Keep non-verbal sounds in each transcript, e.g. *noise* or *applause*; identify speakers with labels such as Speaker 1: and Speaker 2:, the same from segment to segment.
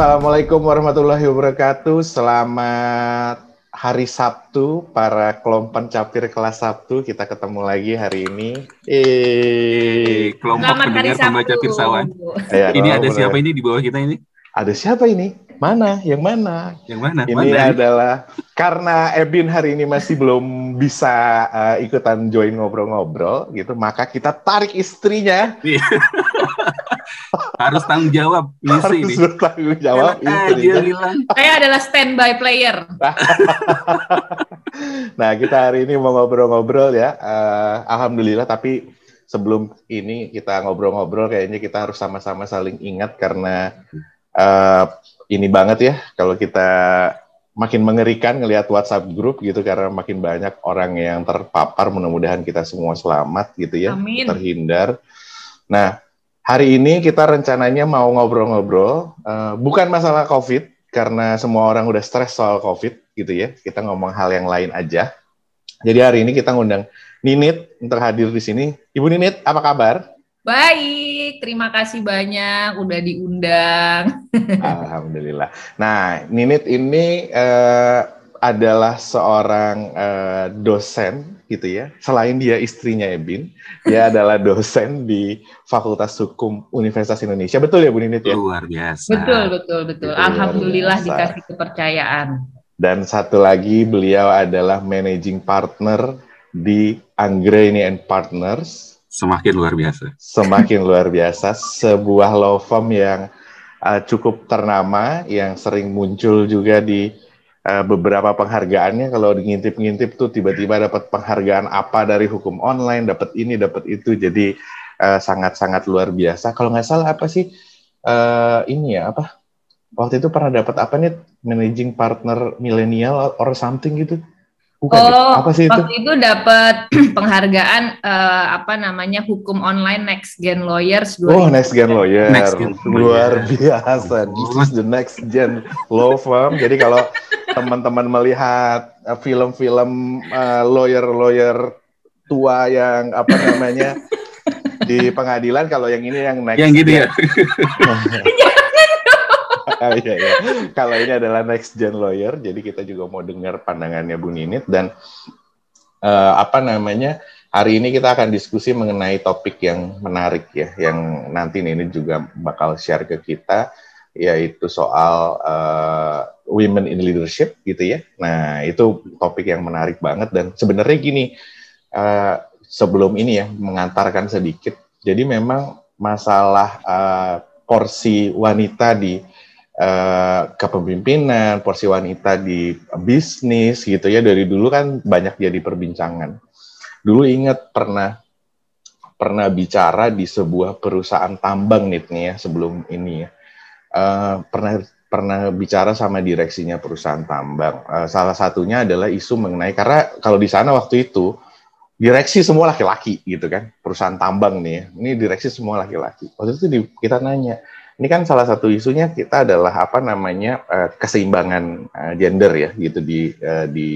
Speaker 1: Assalamualaikum warahmatullahi wabarakatuh. Selamat hari Sabtu, para kelompok capir kelas Sabtu. Kita ketemu lagi hari ini.
Speaker 2: Eh, kelompok Selamat pendengar pembaca pirsawan. Ya, ini ada siapa ini di bawah kita ini?
Speaker 1: Ada siapa ini? Mana? Yang mana?
Speaker 2: Yang mana?
Speaker 1: Ini
Speaker 2: mana?
Speaker 1: adalah karena Ebin hari ini masih belum bisa uh, ikutan join ngobrol-ngobrol gitu, maka kita tarik istrinya. *laughs*
Speaker 2: Harus tanggung jawab
Speaker 1: misi Harus ini. bertanggung jawab.
Speaker 3: Saya adalah standby player. *laughs*
Speaker 1: nah, kita hari ini mau ngobrol-ngobrol ya. Uh, Alhamdulillah, tapi sebelum ini kita ngobrol-ngobrol, kayaknya kita harus sama-sama saling ingat karena uh, ini banget ya kalau kita makin mengerikan ngelihat WhatsApp grup gitu karena makin banyak orang yang terpapar mudah-mudahan kita semua selamat gitu ya Amin. terhindar. Nah hari ini kita rencananya mau ngobrol-ngobrol uh, bukan masalah COVID karena semua orang udah stres soal COVID gitu ya kita ngomong hal yang lain aja. Jadi hari ini kita ngundang Ninit untuk hadir di sini. Ibu Ninit apa kabar?
Speaker 3: Baik, terima kasih banyak udah diundang. *laughs*
Speaker 1: Alhamdulillah. Nah, Ninit ini uh, adalah seorang uh, dosen gitu ya. Selain dia istrinya Ebin, dia *laughs* adalah dosen di Fakultas Hukum Universitas Indonesia. Betul ya Bu Ninit ya?
Speaker 2: Luar biasa.
Speaker 3: Betul, betul, betul. Itu Alhamdulillah dikasih kepercayaan.
Speaker 1: Dan satu lagi beliau adalah managing partner di Anggreni and Partners
Speaker 2: Semakin luar biasa.
Speaker 1: Semakin luar *laughs* biasa. Sebuah law firm yang uh, cukup ternama, yang sering muncul juga di uh, beberapa penghargaannya. Kalau ngintip-ngintip tuh tiba-tiba dapat penghargaan apa dari hukum online, dapat ini, dapat itu. Jadi uh, sangat-sangat uh, luar biasa. Kalau nggak salah apa sih uh, ini ya apa? Waktu itu pernah dapat apa nih managing partner milenial or something gitu?
Speaker 3: Bukan, ya? oh, apa sih itu? Waktu itu dapat *clears throat* penghargaan uh, apa namanya hukum online Next Gen Lawyers.
Speaker 1: 2000. Oh, Next Gen Lawyer. Next Gen Luar biasa. This is the next gen law firm. Jadi kalau teman-teman melihat eh, film-film uh, lawyer-lawyer tua yang apa namanya di pengadilan, kalau yang ini yang next.
Speaker 2: Yang gitu ya. *laughs* *laughs*
Speaker 1: oh, iya, iya. Kalau ini adalah next gen lawyer, jadi kita juga mau dengar pandangannya Bu Ninit dan uh, apa namanya hari ini kita akan diskusi mengenai topik yang menarik ya, yang nanti Ninit juga bakal share ke kita, yaitu soal uh, women in leadership gitu ya. Nah itu topik yang menarik banget dan sebenarnya gini, uh, sebelum ini ya mengantarkan sedikit, jadi memang masalah uh, porsi wanita di uh, kepemimpinan, porsi wanita di bisnis gitu ya dari dulu kan banyak jadi perbincangan. Dulu ingat pernah pernah bicara di sebuah perusahaan tambang nih ya sebelum ini ya. Uh, pernah pernah bicara sama direksinya perusahaan tambang. Uh, salah satunya adalah isu mengenai karena kalau di sana waktu itu direksi semua laki-laki gitu kan perusahaan tambang nih ya. Ini direksi semua laki-laki. Waktu itu kita nanya ini kan salah satu isunya kita adalah apa namanya uh, keseimbangan uh, gender ya gitu di uh, di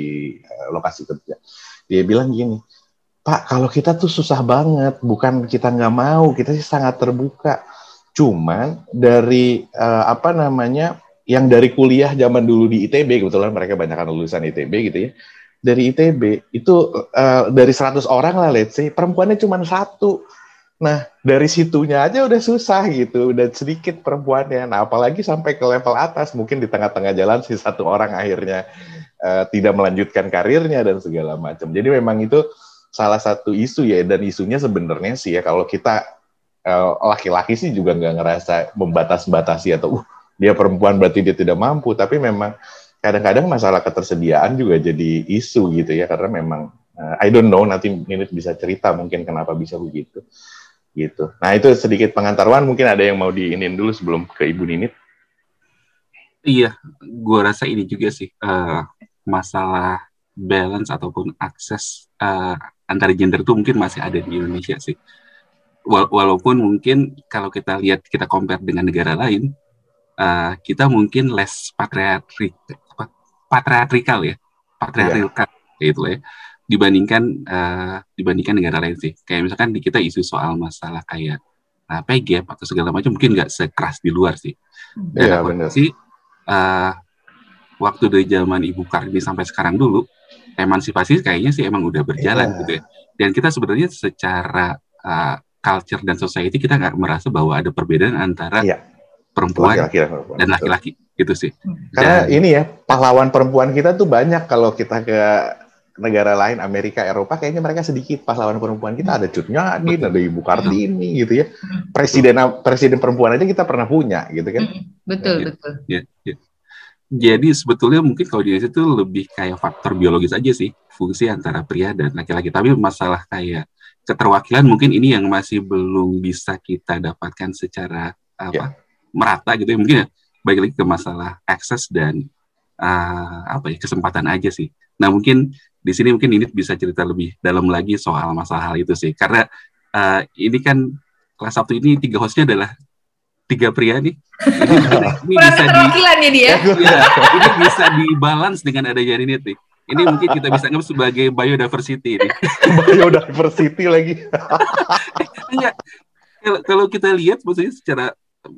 Speaker 1: lokasi kerja. Dia bilang gini, Pak kalau kita tuh susah banget, bukan kita nggak mau, kita sih sangat terbuka. Cuman dari apa namanya yang dari kuliah zaman dulu di ITB kebetulan mereka banyak lulusan ITB gitu ya. Dari ITB itu dari 100 orang lah let's say perempuannya cuma satu Nah, dari situnya aja udah susah gitu, udah sedikit perempuannya. Nah, apalagi sampai ke level atas, mungkin di tengah-tengah jalan si satu orang akhirnya uh, tidak melanjutkan karirnya dan segala macam. Jadi memang itu salah satu isu ya, dan isunya sebenarnya sih ya kalau kita eh, laki-laki sih juga nggak ngerasa membatas-batasi atau uh, dia perempuan berarti dia tidak mampu, tapi memang kadang-kadang masalah ketersediaan juga jadi isu gitu ya, karena memang uh, I don't know nanti ini bisa cerita mungkin kenapa bisa begitu gitu. Nah itu sedikit pengantarwan mungkin ada yang mau diinin dulu sebelum ke Ibu Ninit.
Speaker 2: Iya, gue rasa ini juga sih uh, masalah balance ataupun akses uh, antar gender itu mungkin masih ada di Indonesia sih. Walaupun mungkin kalau kita lihat kita compare dengan negara lain, uh, kita mungkin less patriarkal, patriarkal ya, patriarkal yeah. gitu ya dibandingkan uh, dibandingkan negara lain sih. Kayak misalkan di kita isu soal masalah kayak uh, pay gap atau segala macam mungkin nggak sekeras di luar sih. Dan
Speaker 1: Iya,
Speaker 2: aku
Speaker 1: benar.
Speaker 2: sih uh, waktu dari zaman Ibu Kartini sampai sekarang dulu emansipasi kayaknya sih emang udah berjalan
Speaker 1: Iya.
Speaker 2: gitu ya. Dan kita sebenarnya secara uh, culture dan society kita nggak merasa bahwa ada perbedaan antara
Speaker 1: Iya.
Speaker 2: perempuan
Speaker 1: Laki-laki dan perempuan.
Speaker 2: dan laki-laki gitu sih.
Speaker 1: Karena
Speaker 2: Dan-
Speaker 1: ini ya, pahlawan perempuan kita tuh banyak kalau kita ke negara lain, Amerika, Eropa, kayaknya mereka sedikit pahlawan perempuan kita. Ada Cut Nyadin,
Speaker 2: Betul.
Speaker 1: ada Ibu Kartini gitu ya. Presiden presiden perempuan aja kita pernah punya gitu kan.
Speaker 3: Betul,
Speaker 2: Iya.
Speaker 3: betul.
Speaker 2: Ya, ya. Jadi sebetulnya mungkin kalau di Indonesia itu lebih kayak faktor biologis aja sih fungsi antara pria dan laki-laki. Tapi masalah kayak keterwakilan mungkin ini yang masih belum bisa kita dapatkan secara apa merata gitu ya. Mungkin ya balik lagi ke masalah akses dan uh, apa ya kesempatan aja sih. Nah mungkin di sini mungkin ini bisa cerita lebih dalam lagi soal masalah hal itu sih. Karena uh, ini kan kelas Sabtu ini tiga hostnya adalah tiga pria nih. *laughs* Ini, ini bisa di
Speaker 3: keterwakilan ya dia. *laughs*
Speaker 2: Iya, ini bisa dibalance dengan adanya ini nih. Ini *laughs* mungkin kita bisa anggap sebagai biodiversity nih.
Speaker 1: Biodiversity lagi.
Speaker 2: Enggak. Kalau, kalau kita lihat maksudnya secara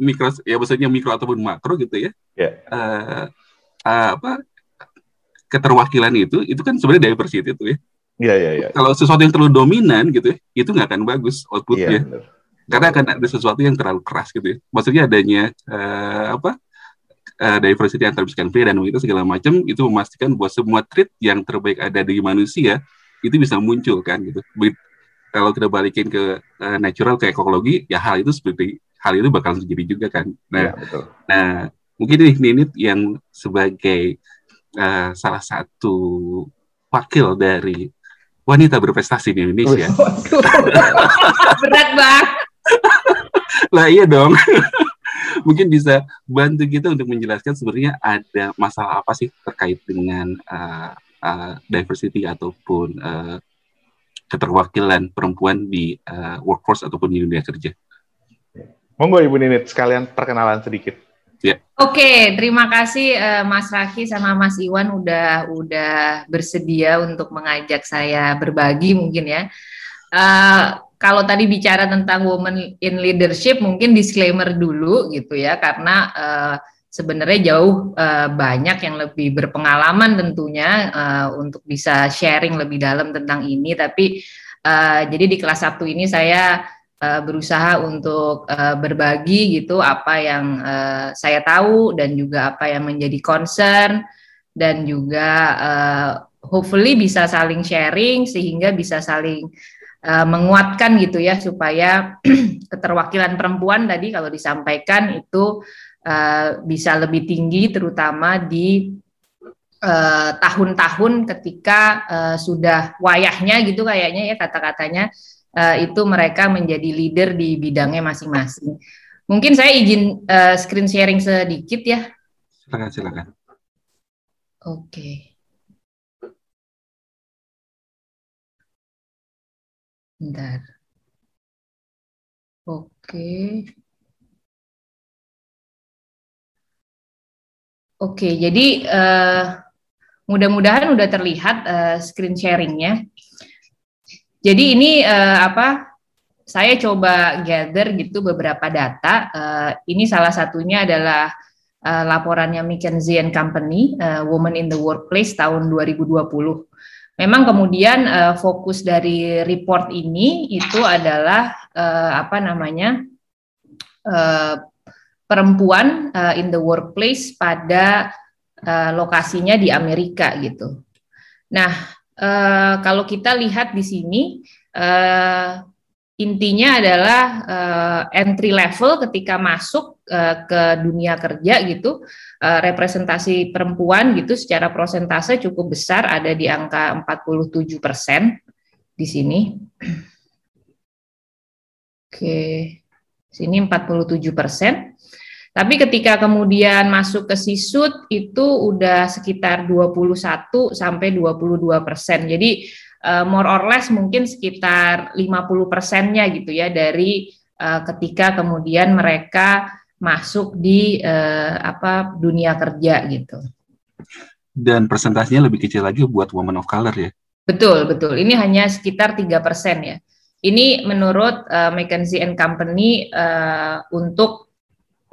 Speaker 2: mikro ya maksudnya mikro ataupun makro gitu ya.
Speaker 1: Ya.
Speaker 2: eh, eh, apa keterwakilan itu itu kan sebenarnya diversity itu ya.
Speaker 1: Iya, iya, iya.
Speaker 2: Kalau sesuatu yang terlalu dominan gitu ya, itu nggak akan bagus outputnya.
Speaker 1: benar.
Speaker 2: karena akan ada sesuatu yang terlalu keras gitu ya. Maksudnya adanya eh, apa eh, diversity antar misalkan pria dan wanita segala macam itu memastikan bahwa semua trait yang terbaik ada di manusia itu bisa muncul kan gitu. Be- Kalau kita balikin ke eh, natural ke ekologi ya hal itu seperti hal itu bakal terjadi juga kan. Nah,
Speaker 1: betul.
Speaker 2: nah mungkin ini Ninit yang sebagai eh, salah satu wakil dari wanita berprestasi di Indonesia. *laughs*
Speaker 3: Berat bang.
Speaker 2: lah iya dong. *laughs* Mungkin bisa bantu kita untuk menjelaskan sebenarnya ada masalah apa sih terkait dengan uh, uh, diversity ataupun uh, keterwakilan perempuan di uh, workforce ataupun di dunia kerja.
Speaker 1: Monggo Ibu Ninit sekalian perkenalan sedikit.
Speaker 3: Oke, terima kasih eh, Mas Raki sama Mas Iwan udah udah bersedia untuk mengajak saya berbagi mungkin ya. Eh, kalau tadi bicara tentang women in leadership, mungkin disclaimer dulu gitu ya, karena eh, sebenarnya jauh eh, banyak yang lebih berpengalaman tentunya eh, untuk bisa sharing lebih dalam tentang ini. Tapi eh, jadi di kelas Sabtu ini saya uh, berusaha untuk uh, berbagi gitu apa yang uh, saya tahu dan juga apa yang menjadi concern dan juga uh, hopefully bisa saling sharing sehingga bisa saling uh, menguatkan gitu ya supaya *clears throat* keterwakilan perempuan tadi kalau disampaikan itu uh, bisa lebih tinggi terutama di uh, tahun-tahun ketika uh, sudah wayahnya gitu kayaknya ya kata-katanya uh, itu mereka menjadi leader di bidangnya masing-masing. Mungkin saya izin uh, screen sharing sedikit ya.
Speaker 2: Silakan silakan.
Speaker 3: Oke. Bentar. Oke. Oke, jadi uh, mudah-mudahan udah terlihat uh, screen sharingnya. Jadi ini uh, apa? Saya coba gather gitu beberapa data. Uh, ini salah satunya adalah uh, laporannya McKinsey and Company, uh, Women in the Workplace tahun 2020. Memang kemudian uh, fokus dari report ini itu adalah uh, apa namanya uh, perempuan uh, in the workplace pada uh, lokasinya di Amerika gitu. Nah uh, kalau kita lihat di sini uh, intinya adalah uh, entry level ketika masuk uh, ke dunia kerja gitu uh, representasi perempuan gitu secara prosentase cukup besar ada di angka 47 persen di sini. Oke, sini 47 persen. Tapi ketika kemudian masuk ke sisut itu udah sekitar 21 sampai 22 persen. Jadi uh, more or less mungkin sekitar 50 persennya gitu ya dari uh, ketika kemudian mereka masuk di uh, apa dunia kerja gitu.
Speaker 2: Dan presentasinya lebih kecil lagi buat woman of color ya.
Speaker 3: Betul betul. Ini hanya sekitar tiga persen ya. Ini menurut uh, McKinsey and Company uh, untuk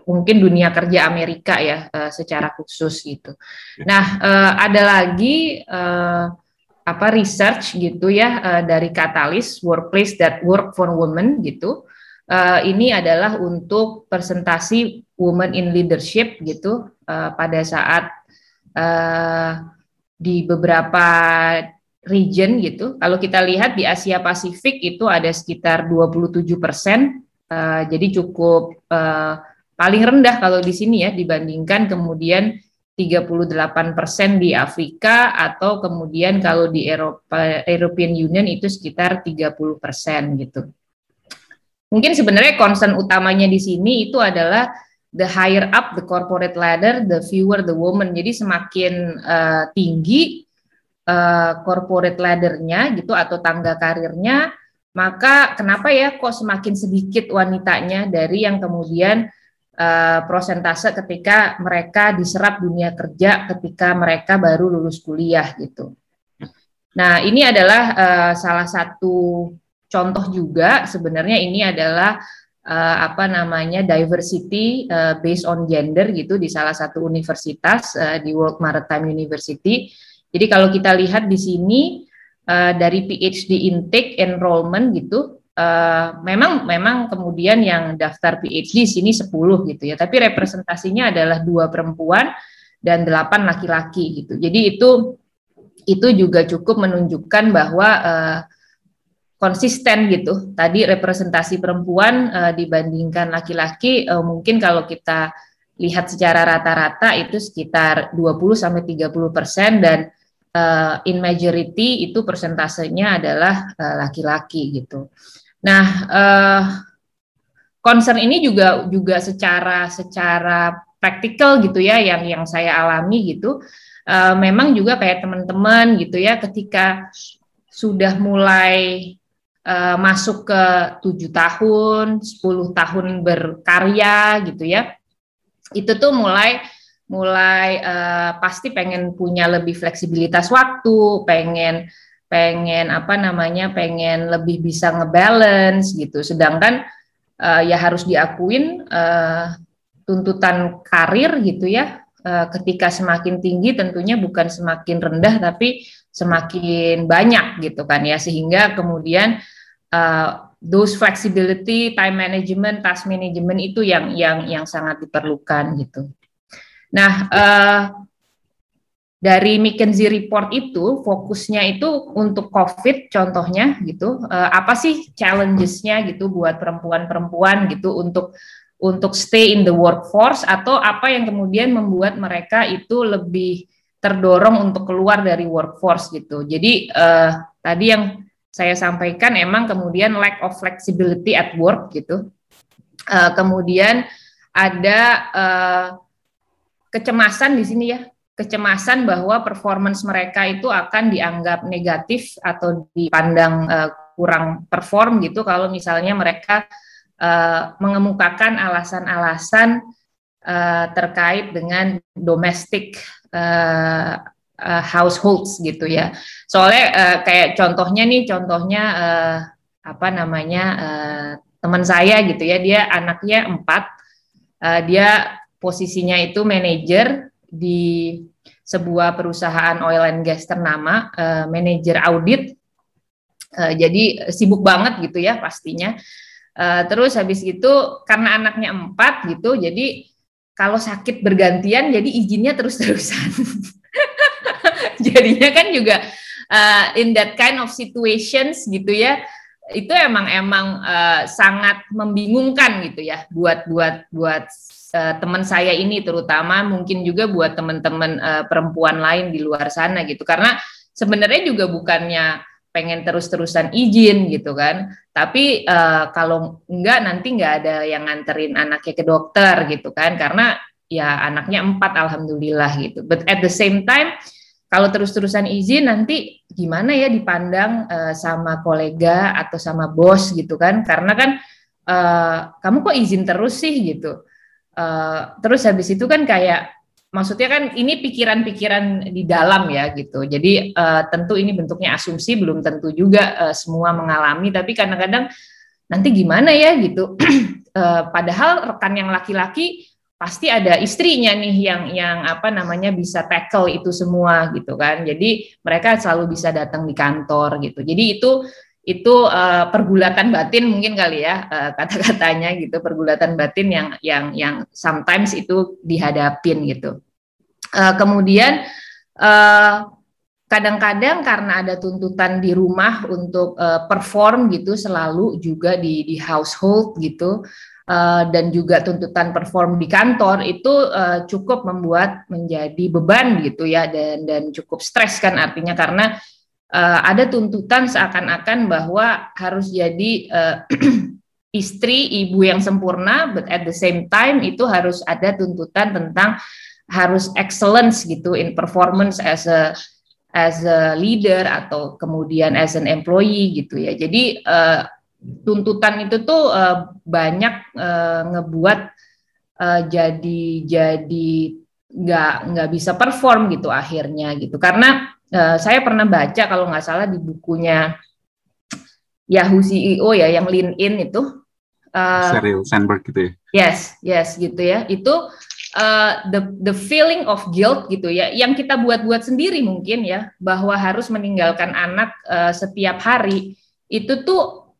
Speaker 3: mungkin dunia kerja Amerika ya uh, secara khusus gitu. Nah, uh, ada lagi uh, apa research gitu ya uh, dari Katalis Workplace that Work for Women gitu. Uh, ini adalah untuk presentasi women in leadership gitu uh, pada saat uh, di beberapa region gitu. Kalau kita lihat di Asia Pasifik itu ada sekitar 27 persen, uh, jadi cukup uh, paling rendah kalau di sini ya dibandingkan kemudian 38 persen di Afrika atau kemudian kalau di Eropa European Union itu sekitar 30 persen gitu. Mungkin sebenarnya concern utamanya di sini itu adalah the higher up the corporate ladder, the fewer the woman. Jadi semakin uh, tinggi uh, corporate laddernya gitu atau tangga karirnya, maka kenapa ya kok semakin sedikit wanitanya dari yang kemudian uh, prosentase ketika mereka diserap dunia kerja ketika mereka baru lulus kuliah gitu. Nah ini adalah uh, salah satu contoh juga sebenarnya ini adalah uh, apa namanya diversity uh, based on gender gitu di salah satu universitas uh, di World Maritime University jadi kalau kita lihat di sini uh, dari PhD intake enrollment gitu, uh, memang memang kemudian yang daftar PhD sini 10 gitu ya, tapi representasinya adalah dua perempuan dan delapan laki-laki gitu. Jadi itu itu juga cukup menunjukkan bahwa uh, konsisten gitu. Tadi representasi perempuan uh, dibandingkan laki-laki uh, mungkin kalau kita lihat secara rata-rata itu sekitar 20 sampai 30 persen dan uh, in majority itu persentasenya adalah laki-laki uh, gitu. Nah, uh, concern ini juga juga secara secara praktikal gitu ya yang yang saya alami gitu. Uh, memang juga kayak teman-teman gitu ya ketika sudah mulai uh, masuk ke tujuh tahun, 10 tahun berkarya gitu ya, itu tuh mulai mulai uh, pasti pengen punya lebih fleksibilitas waktu, pengen pengen apa namanya, pengen lebih bisa ngebalance gitu. Sedangkan uh, ya harus diakuin uh, tuntutan karir gitu ya, uh, ketika semakin tinggi tentunya bukan semakin rendah tapi semakin banyak gitu kan ya, sehingga kemudian uh, those flexibility, time management, task management itu yang yang yang sangat diperlukan gitu. Nah, uh, dari McKinsey report itu fokusnya itu untuk COVID contohnya gitu. Uh, apa sih challengesnya gitu buat perempuan-perempuan gitu untuk untuk stay in the workforce atau apa yang kemudian membuat mereka itu lebih terdorong untuk keluar dari workforce gitu. Jadi uh, tadi yang saya sampaikan emang kemudian lack of flexibility at work gitu. Uh, kemudian ada uh, kecemasan di sini ya, kecemasan bahwa performance mereka itu akan dianggap negatif atau dipandang uh, kurang perform gitu kalau misalnya mereka uh, mengemukakan alasan-alasan uh, terkait dengan domestic uh, uh, households gitu ya. Soalnya uh, kayak contohnya nih, contohnya uh, apa namanya uh, teman saya gitu ya, dia anaknya empat, uh, dia posisinya itu manajer di sebuah perusahaan oil and gas ternama, uh, manajer audit. Uh, jadi sibuk banget gitu ya pastinya. Uh, terus habis itu karena anaknya empat gitu, jadi kalau sakit bergantian jadi izinnya terus-terusan. *laughs* Jadinya kan juga uh, in that kind of situations gitu ya, itu emang emang uh, sangat membingungkan gitu ya buat buat buat uh, teman saya ini terutama mungkin juga buat teman-teman uh, perempuan lain di luar sana gitu. Karena sebenarnya juga bukannya pengen terus-terusan izin gitu kan. Tapi uh, kalau enggak nanti enggak ada yang nganterin anaknya ke dokter gitu kan. Karena ya anaknya empat alhamdulillah gitu. But at the same time kalau terus-terusan izin nanti gimana ya dipandang uh, sama kolega atau sama bos gitu kan. Karena kan uh, kamu kok izin terus sih gitu Uh, terus habis itu kan kayak maksudnya kan ini pikiran-pikiran di dalam ya gitu. Jadi uh, tentu ini bentuknya asumsi, belum tentu juga uh, semua mengalami, tapi kadang-kadang nanti gimana ya gitu. uh, *clears throat* padahal rekan yang laki-laki pasti ada istrinya nih yang yang apa namanya bisa tackle itu semua gitu kan. Jadi mereka selalu bisa datang di kantor gitu. Jadi itu itu uh, pergulatan batin mungkin kali ya uh, kata-katanya gitu pergulatan batin yang yang yang sometimes itu dihadapin gitu. Uh, kemudian kadang kadang-kadang karena ada tuntutan di rumah untuk uh, perform gitu selalu juga di di household gitu uh, dan juga tuntutan perform di kantor itu uh, cukup membuat menjadi beban gitu ya dan dan cukup stres kan artinya karena uh, ada tuntutan seakan-akan bahwa harus jadi uh, *clears throat* istri ibu yang sempurna, but at the same time itu harus ada tuntutan tentang harus excellence gitu in performance as a as a leader atau kemudian as an employee gitu ya. Jadi uh, tuntutan itu tuh uh, banyak uh, ngebuat uh, jadi jadi nggak nggak bisa perform gitu akhirnya gitu karena uh, saya pernah baca kalau nggak salah di bukunya Yahoo CEO ya yang Lean In itu
Speaker 2: uh, Sheryl Sandberg gitu ya?
Speaker 3: Yes yes gitu ya. Itu uh, the the feeling of guilt gitu ya yang kita buat-buat sendiri mungkin ya bahwa harus meninggalkan anak uh, setiap hari itu tuh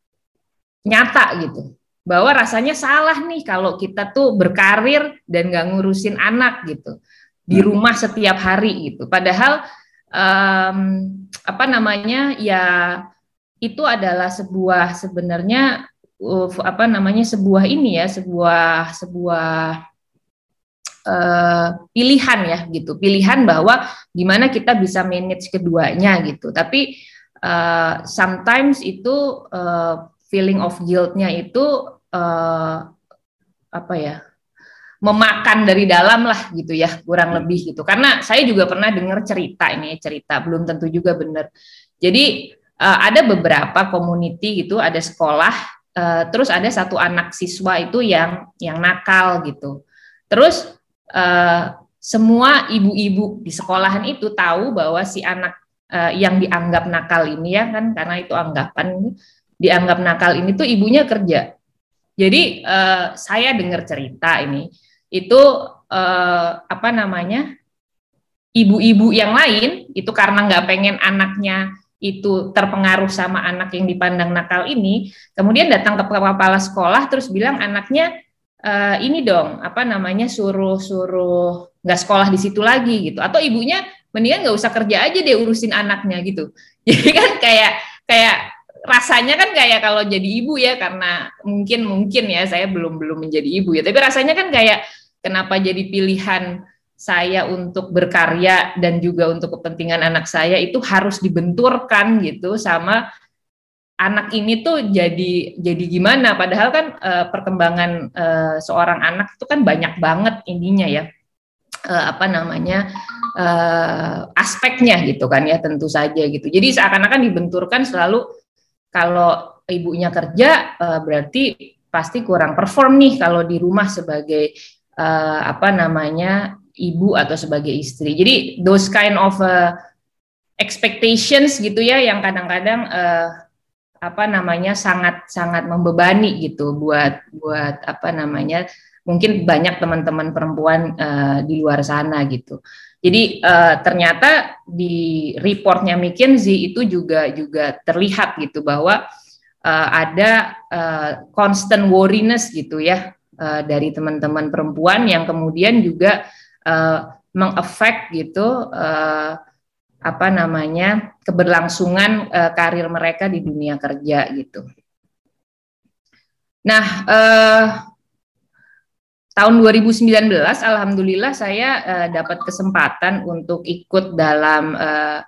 Speaker 3: nyata gitu. Bahwa rasanya salah nih kalau kita tuh berkarir dan nggak ngurusin anak gitu di hmm. rumah setiap hari gitu. Padahal um, apa namanya? Ya itu adalah sebuah sebenarnya uh, apa namanya? Sebuah ini ya sebuah sebuah uh, pilihan ya gitu. Pilihan bahwa gimana kita bisa manage keduanya gitu. Tapi uh, sometimes itu uh, feeling of guilt-nya itu uh, apa ya memakan dari dalam lah gitu ya kurang hmm. lebih gitu. Karena saya juga pernah dengar cerita ini cerita belum tentu juga benar. Jadi uh, ada beberapa community gitu ada sekolah uh, terus ada satu anak siswa itu yang yang nakal gitu. Terus uh, semua ibu-ibu di sekolahan itu tahu bahwa si anak uh, yang dianggap nakal ini ya kan karena itu anggapan dianggap nakal ini tuh ibunya kerja. Jadi uh, saya dengar cerita ini itu eh, apa namanya ibu-ibu yang lain itu karena nggak pengen anaknya itu terpengaruh sama anak yang dipandang nakal ini, kemudian datang ke kepala sekolah terus bilang anaknya e, ini dong apa namanya suruh suruh nggak sekolah di situ lagi gitu, atau ibunya mendingan nggak usah kerja aja deh urusin anaknya gitu. *laughs* Jadi kan kayak kayak rasanya kan kayak kalau jadi ibu ya karena mungkin mungkin ya saya belum belum menjadi ibu ya, tapi rasanya kan kayak kenapa jadi pilihan saya untuk berkarya dan juga untuk kepentingan anak saya itu harus dibenturkan gitu sama anak ini tuh jadi jadi gimana? Padahal kan e, perkembangan e, seorang anak itu kan banyak banget ininya ya. E, apa namanya e, aspeknya gitu kan ya tentu saja gitu. Jadi seakan-akan dibenturkan selalu kalau ibunya kerja e, berarti pasti kurang perform nih kalau di rumah sebagai uh, apa namanya ibu atau sebagai istri. Jadi those kind of uh, expectations gitu ya yang kadang-kadang uh, apa namanya sangat sangat membebani gitu buat buat apa namanya mungkin banyak teman-teman perempuan uh, di luar sana gitu. Jadi uh, ternyata di reportnya McKinsey itu juga juga terlihat gitu bahwa uh, ada uh, constant worriness gitu ya uh, dari teman-teman perempuan yang kemudian juga uh, mengefek gitu uh, apa namanya keberlangsungan uh, karir mereka di dunia kerja gitu. Nah, uh, tahun 2019 alhamdulillah saya uh, dapat kesempatan untuk ikut dalam uh,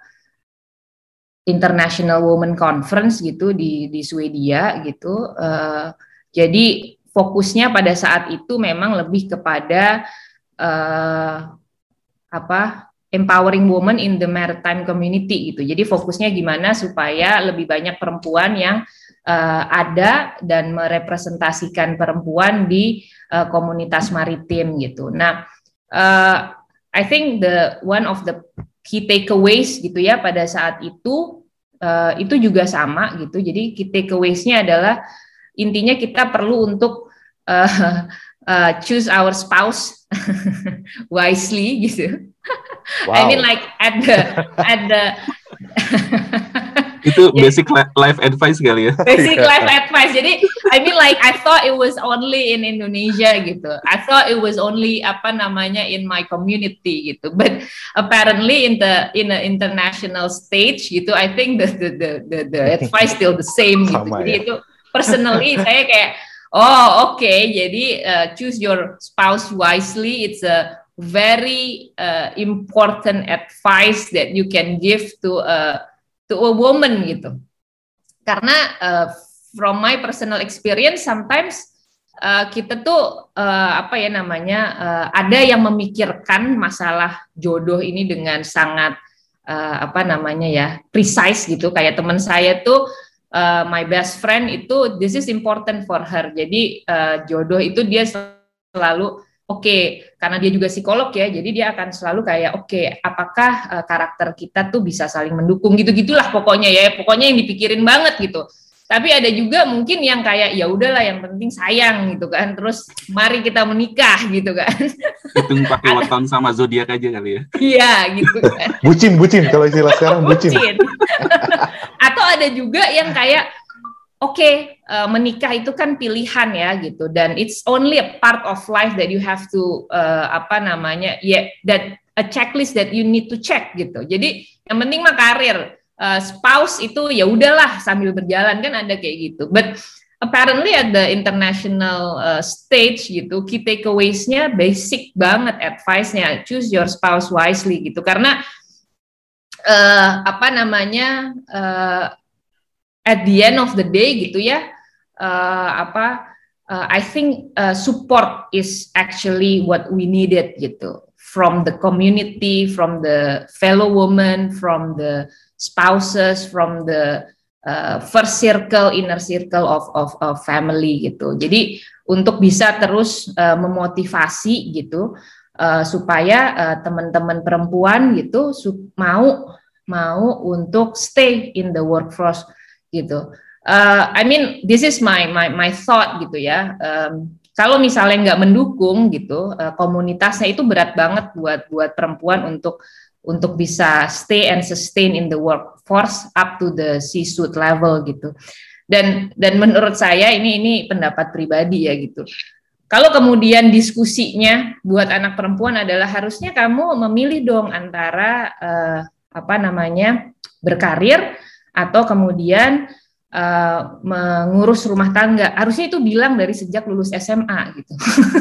Speaker 3: International Women Conference gitu di di Swedia gitu. Uh, jadi fokusnya pada saat itu memang lebih kepada uh, apa empowering women in the maritime community gitu. Jadi fokusnya gimana supaya lebih banyak perempuan yang uh, ada dan merepresentasikan perempuan di uh, komunitas maritim gitu. Nah, uh, I think the one of the key takeaways gitu ya pada saat itu uh, itu juga sama gitu. Jadi key takeaways-nya adalah intinya kita perlu untuk uh, *laughs* uh, choose our spouse *laughs* wisely gitu. Wow. *laughs* I mean like at the at the
Speaker 2: itu basic life advice kali ya.
Speaker 3: Basic life advice. Jadi I mean like I thought it was only in Indonesia gitu. I thought it was only apa namanya in my community gitu. But apparently in the in the international stage gitu, I think the the the the, the advice still the same gitu. Sama, Jadi ya? itu personally saya kayak oh oke okay, jadi uh, choose your spouse wisely. It's a very uh, important advice that you can give to a to a woman gitu. Karena uh, from my personal experience sometimes uh, kita tuh uh, apa ya namanya uh, ada yang memikirkan masalah jodoh ini dengan sangat uh, apa namanya ya precise gitu kayak teman saya tuh uh, my best friend itu this is important for her. Jadi uh, jodoh itu dia selalu oke okay, karena dia juga psikolog ya jadi dia akan selalu kayak oke okay, apakah uh, karakter kita tuh bisa saling mendukung gitu gitulah pokoknya ya pokoknya yang dipikirin banget gitu tapi ada juga mungkin yang kayak ya udahlah yang penting sayang gitu kan. Terus mari kita menikah gitu kan.
Speaker 2: Hitung pakai weton sama zodiak aja kali ya.
Speaker 3: Iya gitu kan. *laughs*
Speaker 1: Bucin bucin kalau istilah sekarang bucin, bucin. *laughs*
Speaker 3: atau ada juga yang kayak oke okay, uh, menikah itu kan pilihan ya gitu. Dan it's only a part of life that you have to uh, apa namanya ya yeah, that a checklist that you need to check gitu. Jadi yang penting mah karir uh, spouse itu ya udahlah sambil berjalan kan ada kayak gitu. But apparently at the international uh, stage gitu key takeaways-nya basic banget advice-nya choose your spouse wisely gitu. Karena uh, apa namanya uh, at the end of the day gitu ya uh, apa uh, I think uh, support is actually what we needed gitu from the community from the fellow women from the spouses from the uh, first circle inner circle of of, of family gitu jadi untuk bisa terus uh, memotivasi gitu uh, supaya uh, teman-teman perempuan gitu mau mau untuk stay in the workforce gitu. Uh, I mean, this is my my my thought gitu ya. Um, kalau misalnya nggak mendukung gitu, uh, komunitasnya itu berat banget buat buat perempuan untuk untuk bisa stay and sustain in the workforce up to the C-suite level gitu. Dan dan menurut saya ini ini pendapat pribadi ya gitu. Kalau kemudian diskusinya buat anak perempuan adalah harusnya kamu memilih dong antara uh, apa namanya berkarir atau kemudian uh, mengurus rumah tangga. Harusnya itu bilang dari sejak lulus SMA gitu.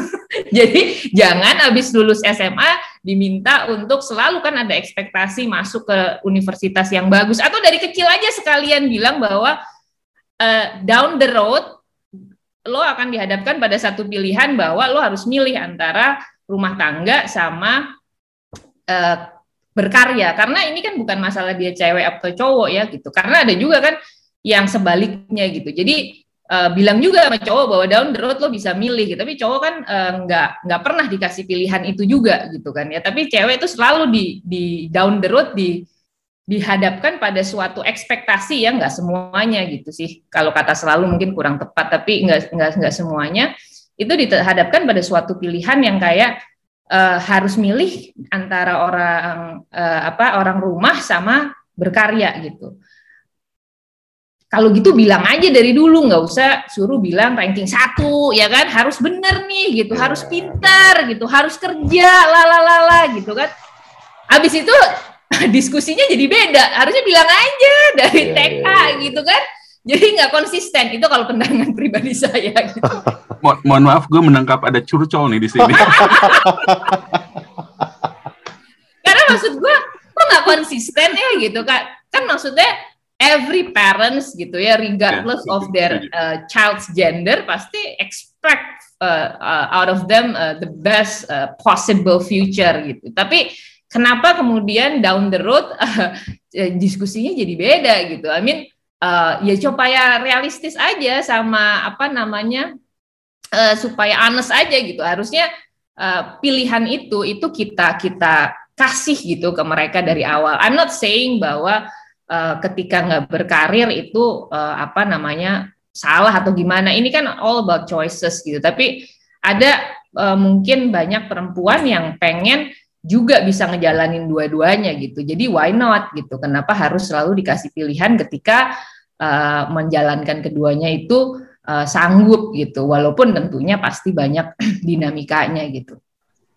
Speaker 3: *laughs* Jadi jangan habis lulus SMA diminta untuk selalu kan ada ekspektasi masuk ke universitas yang bagus atau dari kecil aja sekalian bilang bahwa uh, down the road lo akan dihadapkan pada satu pilihan bahwa lo harus milih antara rumah tangga sama uh, berkarya karena ini kan bukan masalah dia cewek atau cowok ya gitu karena ada juga kan yang sebaliknya gitu. Jadi uh, bilang juga sama cowok bahwa down the road lo bisa milih gitu. Tapi cowok kan uh, nggak nggak pernah dikasih pilihan itu juga gitu kan ya. Tapi cewek itu selalu di di down the road di dihadapkan pada suatu ekspektasi ya nggak semuanya gitu sih. Kalau kata selalu mungkin kurang tepat tapi nggak nggak nggak semuanya. Itu dihadapkan pada suatu pilihan yang kayak uh, harus milih antara orang uh, apa orang rumah sama berkarya gitu. Kalau gitu bilang aja dari dulu nggak usah suruh bilang ranking satu ya kan? Harus bener nih gitu. Harus pintar gitu. Harus kerja lalalala gitu kan. Abis itu *laughs* diskusinya jadi beda. Harusnya bilang aja dari iya, TK iya, iya. gitu kan? Jadi nggak konsisten. Itu kalau pandangan *laughs* pribadi saya gitu. *laughs*
Speaker 2: Mo mohon maaf gue menangkap ada curcol nih di sini.
Speaker 3: Karena maksud gue kok nggak konsisten ya gitu kan kan maksudnya every parents gitu ya regardless yeah. of their uh, child's gender pasti expect uh, uh, out of them uh, the best uh, possible future gitu tapi kenapa kemudian down the road *laughs* uh, diskusinya jadi beda gitu I mean uh, ya supaya realistis aja sama apa namanya uh, supaya honest aja gitu harusnya uh, pilihan itu itu kita kita kasih gitu ke mereka dari awal. I'm not saying bahwa uh, ketika nggak berkarir itu uh, apa namanya salah atau gimana. Ini kan all about choices gitu. Tapi ada uh, mungkin banyak perempuan yang pengen juga bisa ngejalanin dua-duanya gitu. Jadi why not gitu? Kenapa harus selalu dikasih pilihan ketika uh, menjalankan keduanya itu uh, sanggup gitu, walaupun tentunya pasti banyak *clears throat* dinamikanya gitu.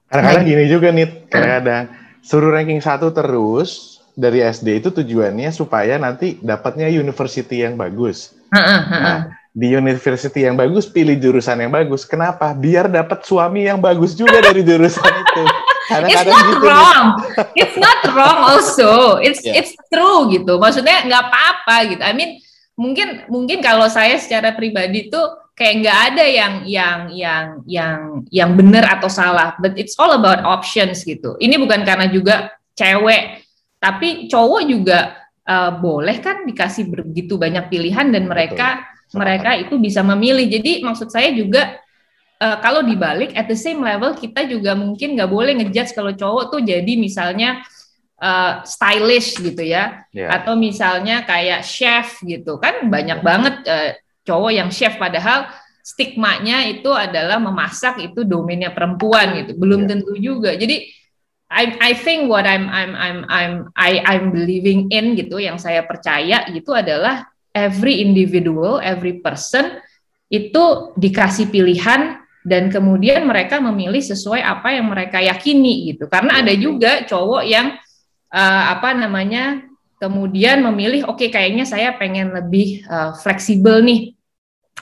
Speaker 1: Kadang-kadang nah, gini juga nih, kadang-kadang suruh ranking satu terus dari SD itu tujuannya supaya nanti dapatnya university yang bagus. Nah, di university yang bagus pilih jurusan yang bagus. Kenapa? Biar dapat suami yang bagus juga dari jurusan *laughs* itu.
Speaker 3: Kadang -kadang it's not gitu wrong. It's not wrong also. It's yeah. it's true gitu. Maksudnya nggak apa-apa gitu. I mean mungkin mungkin kalau saya secara pribadi tuh kayak nggak ada yang yang yang yang yang benar atau salah but it's all about options gitu ini bukan karena juga cewek tapi cowok juga uh, boleh kan dikasih begitu banyak pilihan dan mereka Betul. mereka itu bisa memilih jadi maksud saya juga uh, kalau dibalik at the same level kita juga mungkin nggak boleh ngejudge kalau cowok tuh jadi misalnya uh, stylish gitu ya, yeah. atau misalnya kayak chef gitu kan banyak banget uh, cowok yang chef padahal stigmanya itu adalah memasak itu domainnya perempuan gitu, belum yeah. tentu juga. Jadi I I think what I'm I'm I'm I'm I I'm believing in gitu, yang saya percaya gitu adalah every individual, every person itu dikasih pilihan dan kemudian mereka memilih sesuai apa yang mereka yakini gitu. Karena ada juga cowok yang uh, apa namanya kemudian memilih oke okay, kayaknya saya pengen lebih uh, fleksibel nih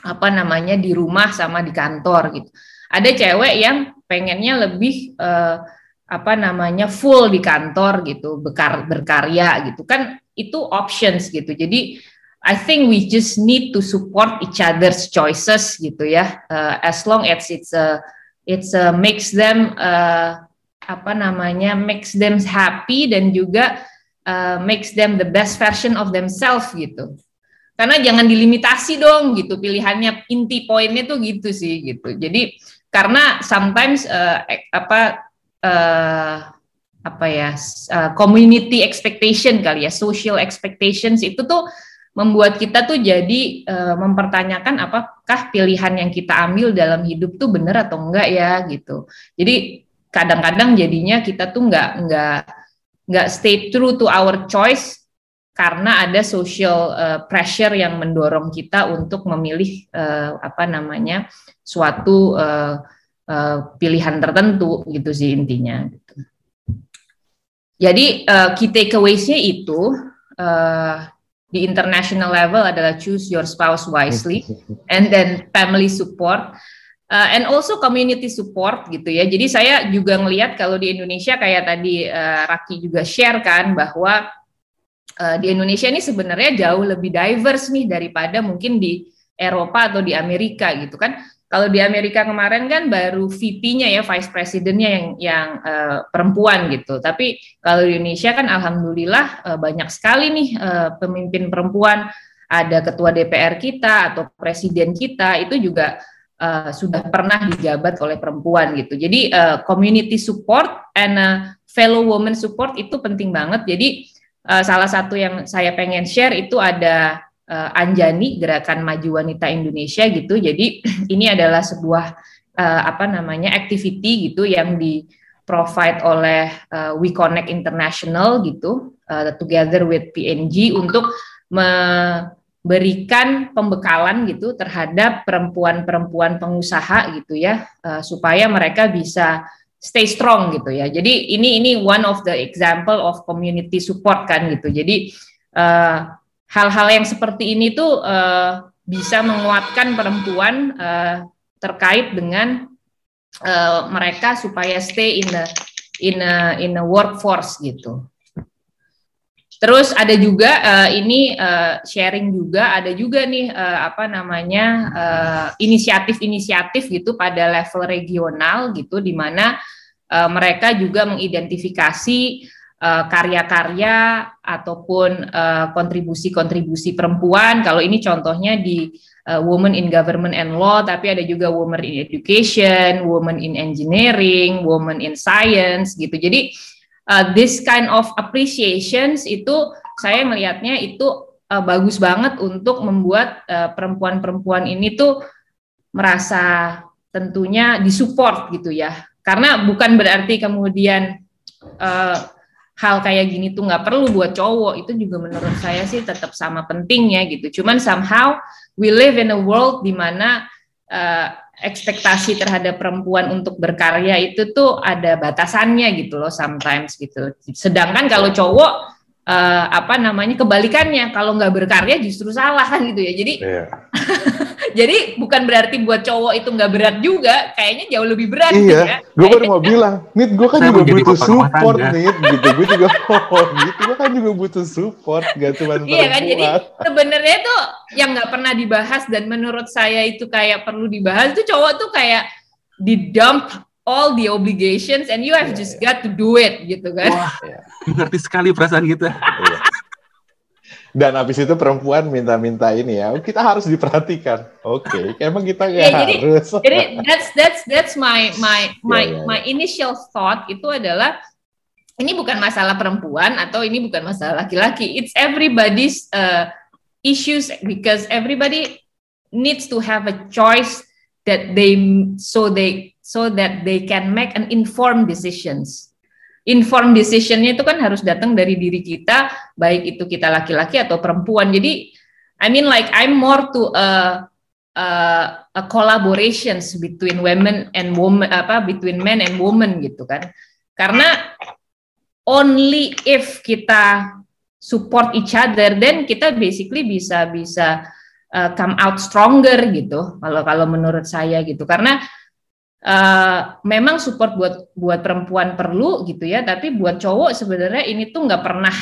Speaker 3: apa namanya di rumah sama di kantor gitu. Ada cewek yang pengennya lebih uh, apa namanya full di kantor gitu, bekar, berkarya gitu kan itu options gitu. Jadi I think we just need to support each other's choices gitu ya. Uh, as long as it's a it's a makes them uh, apa namanya makes them happy dan juga uh, makes them the best version of themselves gitu. Karena jangan dilimitasi dong gitu pilihannya inti poinnya tuh gitu sih gitu. Jadi karena sometimes uh, apa uh, apa ya uh, community expectation kali ya social expectations itu tuh membuat kita tuh jadi uh, mempertanyakan apakah pilihan yang kita ambil dalam hidup tuh benar atau enggak ya gitu. Jadi kadang-kadang jadinya kita tuh nggak nggak nggak stay true to our choice karena ada social uh, pressure yang mendorong kita untuk memilih uh, apa namanya suatu uh, uh, pilihan tertentu gitu sih intinya. Gitu. Jadi uh, key takeaways-nya itu uh, di international level adalah choose your spouse wisely and then family support uh, and also community support gitu ya. Jadi saya juga ngelihat kalau di Indonesia kayak tadi uh, Raki juga share kan bahwa uh, di Indonesia ini sebenarnya jauh lebih diverse nih daripada mungkin di Eropa atau di Amerika gitu kan. Kalau di Amerika kemarin kan baru VP-nya ya, Vice Presidennya yang yang uh, perempuan gitu. Tapi kalau di Indonesia kan alhamdulillah uh, banyak sekali nih uh, pemimpin perempuan, ada ketua DPR kita atau presiden kita itu juga uh, sudah pernah dijabat oleh perempuan gitu. Jadi uh, community support and fellow woman support itu penting banget. Jadi uh, salah satu yang saya pengen share itu ada uh, Anjani Gerakan Maju Wanita Indonesia gitu. Jadi *laughs* ini adalah sebuah uh, apa namanya activity gitu yang di provide oleh uh, We Connect International gitu uh, together with PNG untuk me berikan pembekalan gitu terhadap perempuan-perempuan pengusaha gitu ya uh, supaya mereka bisa stay strong gitu ya. Jadi ini ini one of the example of community support kan gitu. Jadi uh, hal-hal yang seperti ini tuh uh, bisa menguatkan perempuan uh, terkait dengan uh, mereka supaya stay in the in a in a workforce gitu. Terus ada juga uh, ini uh, sharing juga ada juga nih uh, apa namanya inisiatif-inisiatif uh, gitu pada level regional gitu di mana uh, mereka juga mengidentifikasi karya-karya ataupun uh, kontribusi-kontribusi perempuan. Kalau ini contohnya di uh, Women in Government and Law, tapi ada juga Women in Education, Women in Engineering, Women in Science gitu. Jadi uh, this kind of appreciations itu saya melihatnya itu uh, bagus banget untuk membuat perempuan-perempuan uh, ini tuh merasa tentunya disupport gitu ya. Karena bukan berarti kemudian uh, hal kayak gini tuh nggak perlu buat cowok itu juga menurut saya sih tetap sama pentingnya gitu. Cuman somehow we live in a world di mana uh, ekspektasi terhadap perempuan untuk berkarya itu tuh ada batasannya gitu loh sometimes gitu. Sedangkan kalau cowok uh, apa namanya kebalikannya kalau nggak berkarya justru salah kan *laughs* gitu ya. Jadi yeah. *laughs* Jadi bukan berarti buat cowok itu nggak berat juga, kayaknya jauh lebih berat.
Speaker 1: Iya, gitu ya. gue baru mau bilang, Nit gue *laughs* kan juga butuh support nih, gitu. Gue juga oh gitu, gue kan juga butuh support, gak cuma *laughs*
Speaker 3: Iya kan, jadi sebenarnya tuh yang nggak pernah dibahas dan menurut saya itu kayak perlu dibahas itu cowok tuh kayak di dump all the obligations and you have yeah, just yeah. got to do it gitu kan. Wah, *laughs*
Speaker 2: ngerti sekali perasaan kita. Iya.
Speaker 1: Dan habis itu perempuan minta-minta ini ya, kita harus diperhatikan. Oke, okay. emang kita nggak yeah, harus.
Speaker 3: Jadi, jadi that's that's that's my my my yeah, yeah, my initial thought itu adalah ini bukan masalah perempuan atau ini bukan masalah laki-laki. It's everybody's uh, issues because everybody needs to have a choice that they so they so that they can make an informed decisions informed decisionnya itu kan harus datang dari diri kita, baik itu kita laki-laki atau perempuan. Jadi, I mean like I'm more to a a, a collaborations between women and women apa between men and women gitu kan. Karena only if kita support each other, then kita basically bisa bisa uh, come out stronger gitu. Kalau kalau menurut saya gitu. Karena Uh, memang support buat buat perempuan perlu gitu ya, tapi buat cowok sebenarnya ini tuh nggak pernah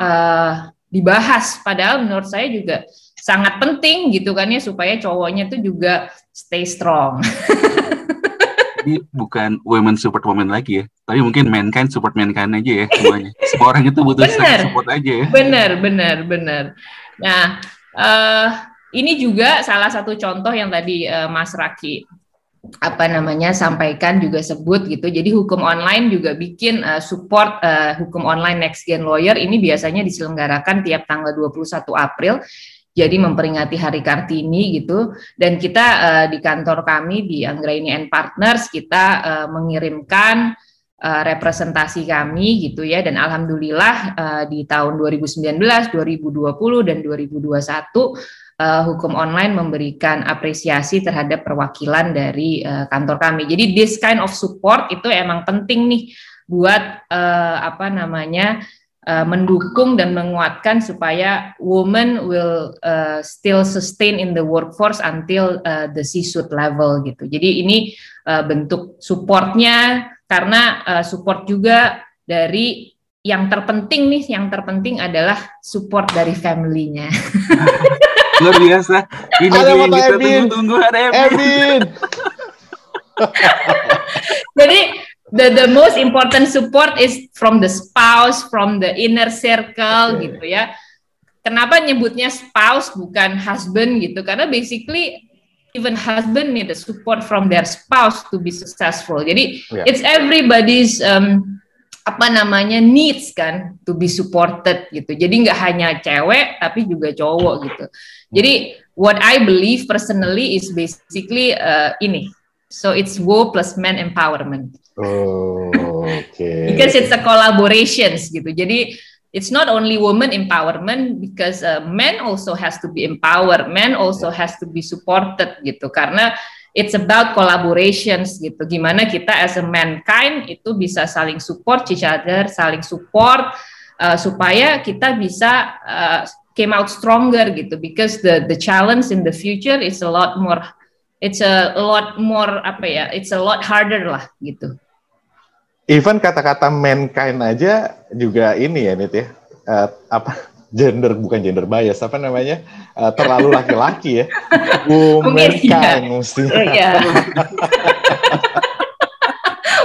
Speaker 3: uh, dibahas. Padahal menurut saya juga sangat penting gitu kan ya supaya cowoknya tuh juga stay strong. *laughs*
Speaker 2: Jadi bukan women support women lagi ya, tapi mungkin mankind support mankind aja ya semuanya. Semua orang itu butuh bener, support aja ya.
Speaker 3: Bener, bener, bener. Nah, uh, ini juga salah satu contoh yang tadi uh, Mas Raki apa namanya sampaikan juga sebut gitu. Jadi hukum online juga bikin uh, support uh, hukum online Next Gen Lawyer ini biasanya diselenggarakan tiap tanggal 21 April. Jadi memperingati Hari Kartini gitu dan kita uh, di kantor kami di Anggraini and Partners kita uh, mengirimkan uh, representasi kami gitu ya dan alhamdulillah uh, di tahun 2019, 2020 dan 2021 uh, hukum online memberikan apresiasi terhadap perwakilan dari uh, kantor kami. Jadi this kind of support itu emang penting nih buat uh, apa namanya uh, mendukung dan menguatkan supaya women will uh, still sustain in the workforce until uh, the C-suite level gitu. Jadi ini uh, bentuk supportnya karena uh, support juga dari yang terpenting nih, yang terpenting adalah support dari family-nya. *laughs*
Speaker 2: Luar biasa. Ini
Speaker 1: ada yang kita tunggu-tunggu ada Ebin. Ebin.
Speaker 3: Jadi the the most important support is from the spouse, from the inner circle okay. gitu ya. Kenapa nyebutnya spouse bukan husband gitu? Karena basically even husband need the support from their spouse to be successful. Jadi yeah. it's everybody's um, apa namanya needs kan to be supported gitu. Jadi nggak hanya cewek tapi juga cowok gitu. Jadi what I believe personally is basically uh, ini. So it's wo plus men empowerment.
Speaker 1: Oh, *laughs* okay.
Speaker 3: because it's a collaborations gitu. Jadi it's not only woman empowerment because uh, men also has to be empowered, men also has to be supported gitu. Karena it's about collaborations gitu. Gimana kita as a mankind itu bisa saling support each other, saling support uh, supaya kita bisa uh, came out stronger gitu because the the challenge in the future is a lot more it's a, lot more apa ya, it's a lot harder lah gitu.
Speaker 1: Even kata-kata mankind aja juga ini ya Nit ya. Uh, apa *laughs* gender bukan gender bias apa namanya uh, terlalu *laughs* laki-laki ya *laughs* womankind
Speaker 3: iya. mesti iya.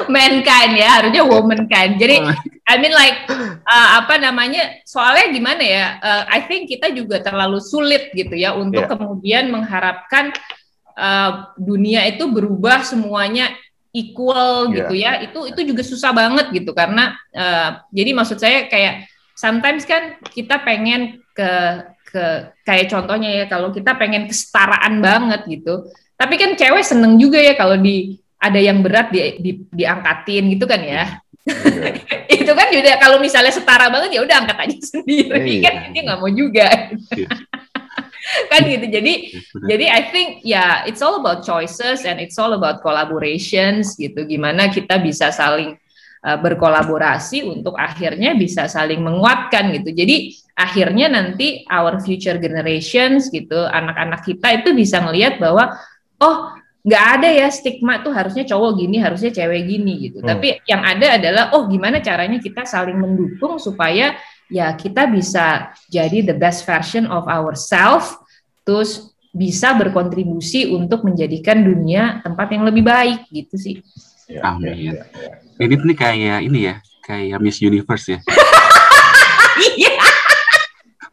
Speaker 3: mankind ya harusnya womankind jadi I mean like uh, apa namanya soalnya gimana ya uh, I think kita juga terlalu sulit gitu ya untuk yeah. kemudian mengharapkan uh, dunia itu berubah semuanya equal yeah. gitu ya itu itu juga susah banget gitu karena uh, jadi maksud saya kayak sometimes kan kita pengen ke ke kayak contohnya ya kalau kita pengen kesetaraan banget gitu tapi kan cewek seneng juga ya kalau di ada yang berat di, di diangkatin gitu kan ya. *laughs* itu kan juga kalau misalnya setara banget ya udah angkat aja *laughs* sendiri yeah. kan dia nggak mau juga yeah. *laughs* kan gitu jadi yeah. jadi I think ya yeah, it's all about choices and it's all about collaborations gitu gimana kita bisa saling uh, berkolaborasi untuk akhirnya bisa saling menguatkan gitu jadi akhirnya nanti our future generations gitu anak-anak kita itu bisa melihat bahwa oh nggak ada ya stigma tuh harusnya cowok gini harusnya cewek gini gitu. Hmm. tapi yang ada adalah oh gimana caranya kita saling mendukung supaya ya kita bisa jadi the best version of ourselves terus bisa berkontribusi untuk menjadikan dunia tempat yang lebih baik gitu sih.
Speaker 2: Ya, amin. ya, ya, ya. ini nih kayak ini ya kayak Miss Universe ya. *laughs* Iya.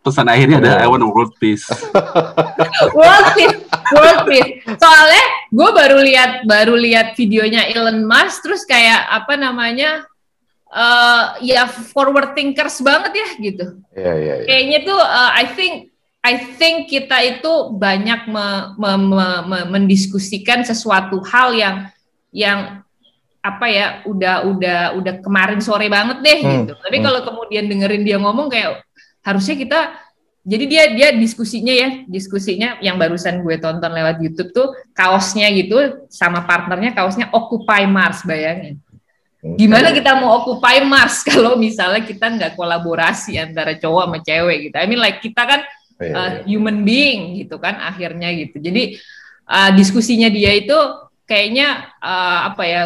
Speaker 2: Pesan akhirnya ada I want world peace. *laughs*
Speaker 3: world peace, world peace. Soalnya gue baru lihat baru lihat videonya Elon Musk, terus kayak apa namanya, uh, ya forward thinkers banget ya gitu. Yeah, yeah, yeah. Kayaknya tuh uh, I think I think kita itu banyak me, me, me, me, mendiskusikan sesuatu hal yang yang apa ya udah udah udah kemarin sore banget deh hmm, gitu. Tapi hmm. kalau kemudian dengerin dia ngomong kayak harusnya kita jadi dia dia diskusinya ya diskusinya yang barusan gue tonton lewat YouTube tuh kaosnya gitu sama partnernya kaosnya Occupy Mars bayangin. Gimana kita mau Occupy Mars *laughs* kalau misalnya kita nggak kolaborasi antara cowok sama cewek gitu? I mean like kita kan uh, human being gitu kan akhirnya gitu. Jadi uh, diskusinya dia itu kayaknya uh, apa ya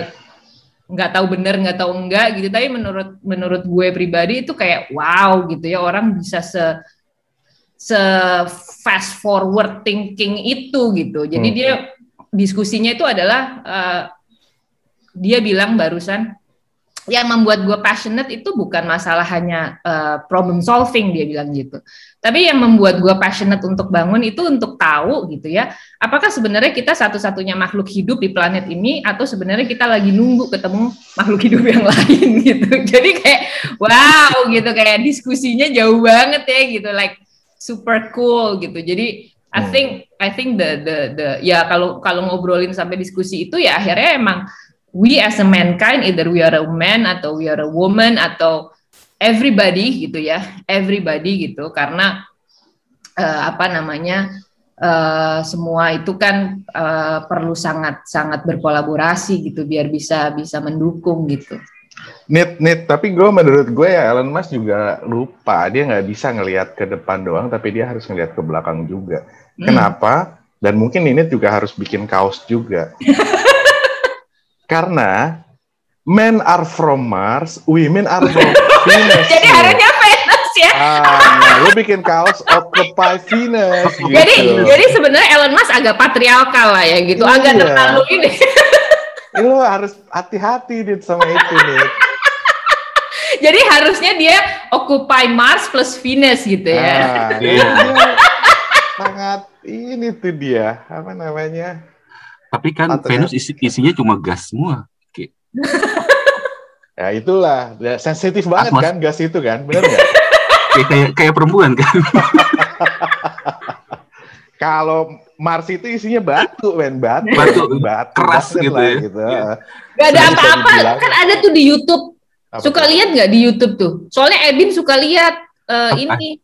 Speaker 3: nggak tahu bener nggak tahu enggak gitu. Tapi menurut menurut gue pribadi itu kayak wow gitu ya orang bisa se se fast forward thinking itu gitu. Jadi hmm. dia diskusinya itu adalah uh, dia bilang barusan yang membuat gue passionate itu bukan masalah hanya uh, problem solving dia bilang gitu. Tapi yang membuat gue passionate untuk bangun itu untuk tahu gitu ya apakah sebenarnya kita satu-satunya makhluk hidup di planet ini atau sebenarnya kita lagi nunggu ketemu makhluk hidup yang *laughs* lain gitu. Jadi kayak wow gitu. Kayak diskusinya jauh banget ya gitu. Like super cool gitu jadi I hmm. think I think the the the ya kalau kalau ngobrolin sampai diskusi itu ya akhirnya emang we as a mankind either we are a man atau we are a woman atau everybody gitu ya everybody gitu karena uh, apa namanya uh, semua itu kan uh, perlu sangat sangat berkolaborasi gitu biar bisa bisa mendukung gitu.
Speaker 1: Nit, nit, tapi gue menurut gue ya Elon Musk juga lupa dia nggak bisa ngelihat ke depan doang, tapi dia harus ngelihat ke belakang juga. Hmm. Kenapa? Dan mungkin ini juga harus bikin kaos juga. *laughs* Karena men are from Mars, women are from *laughs* Venus.
Speaker 3: Jadi harusnya Venus ya.
Speaker 1: Ah, nah, lu bikin kaos Occupy Venus.
Speaker 3: Gitu. Jadi jadi sebenarnya Elon Musk agak patriarkal lah ya gitu, iya. agak terlalu ini. *laughs* *laughs*
Speaker 1: lu harus hati-hati nih sama itu nih. *laughs*
Speaker 3: Jadi harusnya dia Occupy Mars plus Venus gitu ya. Ah, dia, *laughs*
Speaker 1: dia sangat ini tuh dia apa namanya
Speaker 2: tapi kan Atau Venus isi, isinya cuma gas semua. Oke.
Speaker 1: ya itulah, ya, sensitif banget Atmos. kan gas itu kan, benar nggak?
Speaker 2: kayak, kayak perempuan kan.
Speaker 1: Kalau Mars itu isinya batu, men batu,
Speaker 2: batu, batu keras gitu, lah, ya. gitu.
Speaker 3: Ya. Gak ada apa-apa, kan ada tuh di YouTube. Apa suka lihat nggak di YouTube tuh? Soalnya Edin suka lihat uh, ini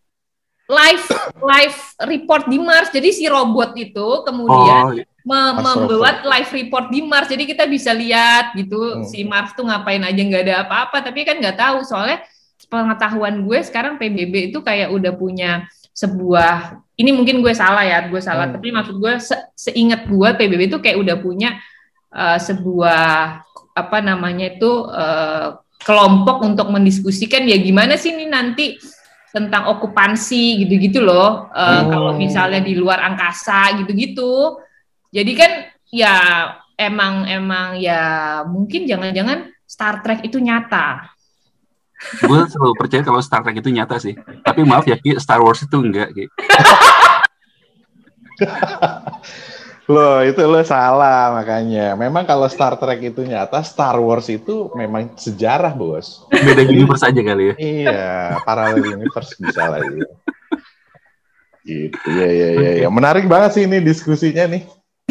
Speaker 3: live live report di Mars. Jadi si robot itu kemudian oh, iya membuat live report di Mars jadi kita bisa lihat gitu hmm. si Mars tuh ngapain aja nggak ada apa-apa tapi kan nggak tahu soalnya pengetahuan gue sekarang PBB itu kayak udah punya sebuah ini mungkin gue salah ya gue salah hmm. tapi maksud gue se seingat gue PBB itu kayak udah punya uh, sebuah apa namanya itu uh, kelompok untuk mendiskusikan ya gimana sih ini nanti tentang okupansi gitu-gitu loh uh, hmm. kalau misalnya di luar angkasa gitu-gitu jadi kan ya emang emang ya mungkin jangan-jangan Star Trek itu nyata.
Speaker 2: gue selalu percaya kalau Star Trek itu nyata sih. Tapi maaf ya, Ki, Star Wars itu enggak. Ki. *laughs* *laughs*
Speaker 1: Loh, itu lo salah makanya. Memang kalau Star Trek itu nyata, Star Wars itu memang sejarah, Bos.
Speaker 2: Beda universe aja kali ya.
Speaker 1: Iya, parallel universe bisa lah itu. Gitu, ya, ya, ya, ya. Menarik banget sih ini diskusinya nih.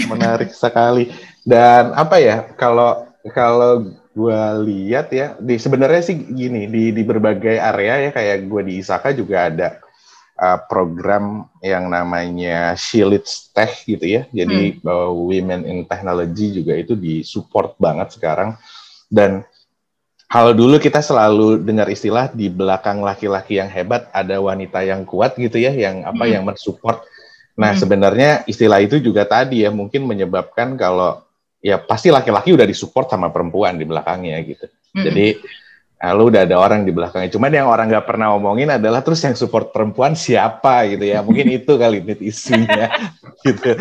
Speaker 1: Menarik sekali. Dan apa ya, kalau kalau gue lihat ya, di sebenarnya sih gini, di, di berbagai area ya, kayak gue di Isaka juga ada uh, program yang namanya Shilits Tech gitu ya. Jadi hmm. uh, Women in Technology juga itu disupport banget sekarang. Dan hal dulu kita selalu dengar istilah di belakang laki-laki yang hebat ada wanita yang kuat gitu ya, yang apa hmm. yang mensupport. Nah, hmm. sebenarnya istilah itu juga tadi ya mungkin menyebabkan kalau ya pasti laki-laki udah disupport sama perempuan di belakangnya gitu. Hmm. Jadi Nah, lu udah ada orang di belakangnya. Cuman yang orang nggak pernah ngomongin adalah terus yang support perempuan siapa gitu ya. Mungkin *laughs* itu kali ini isunya *laughs* gitu.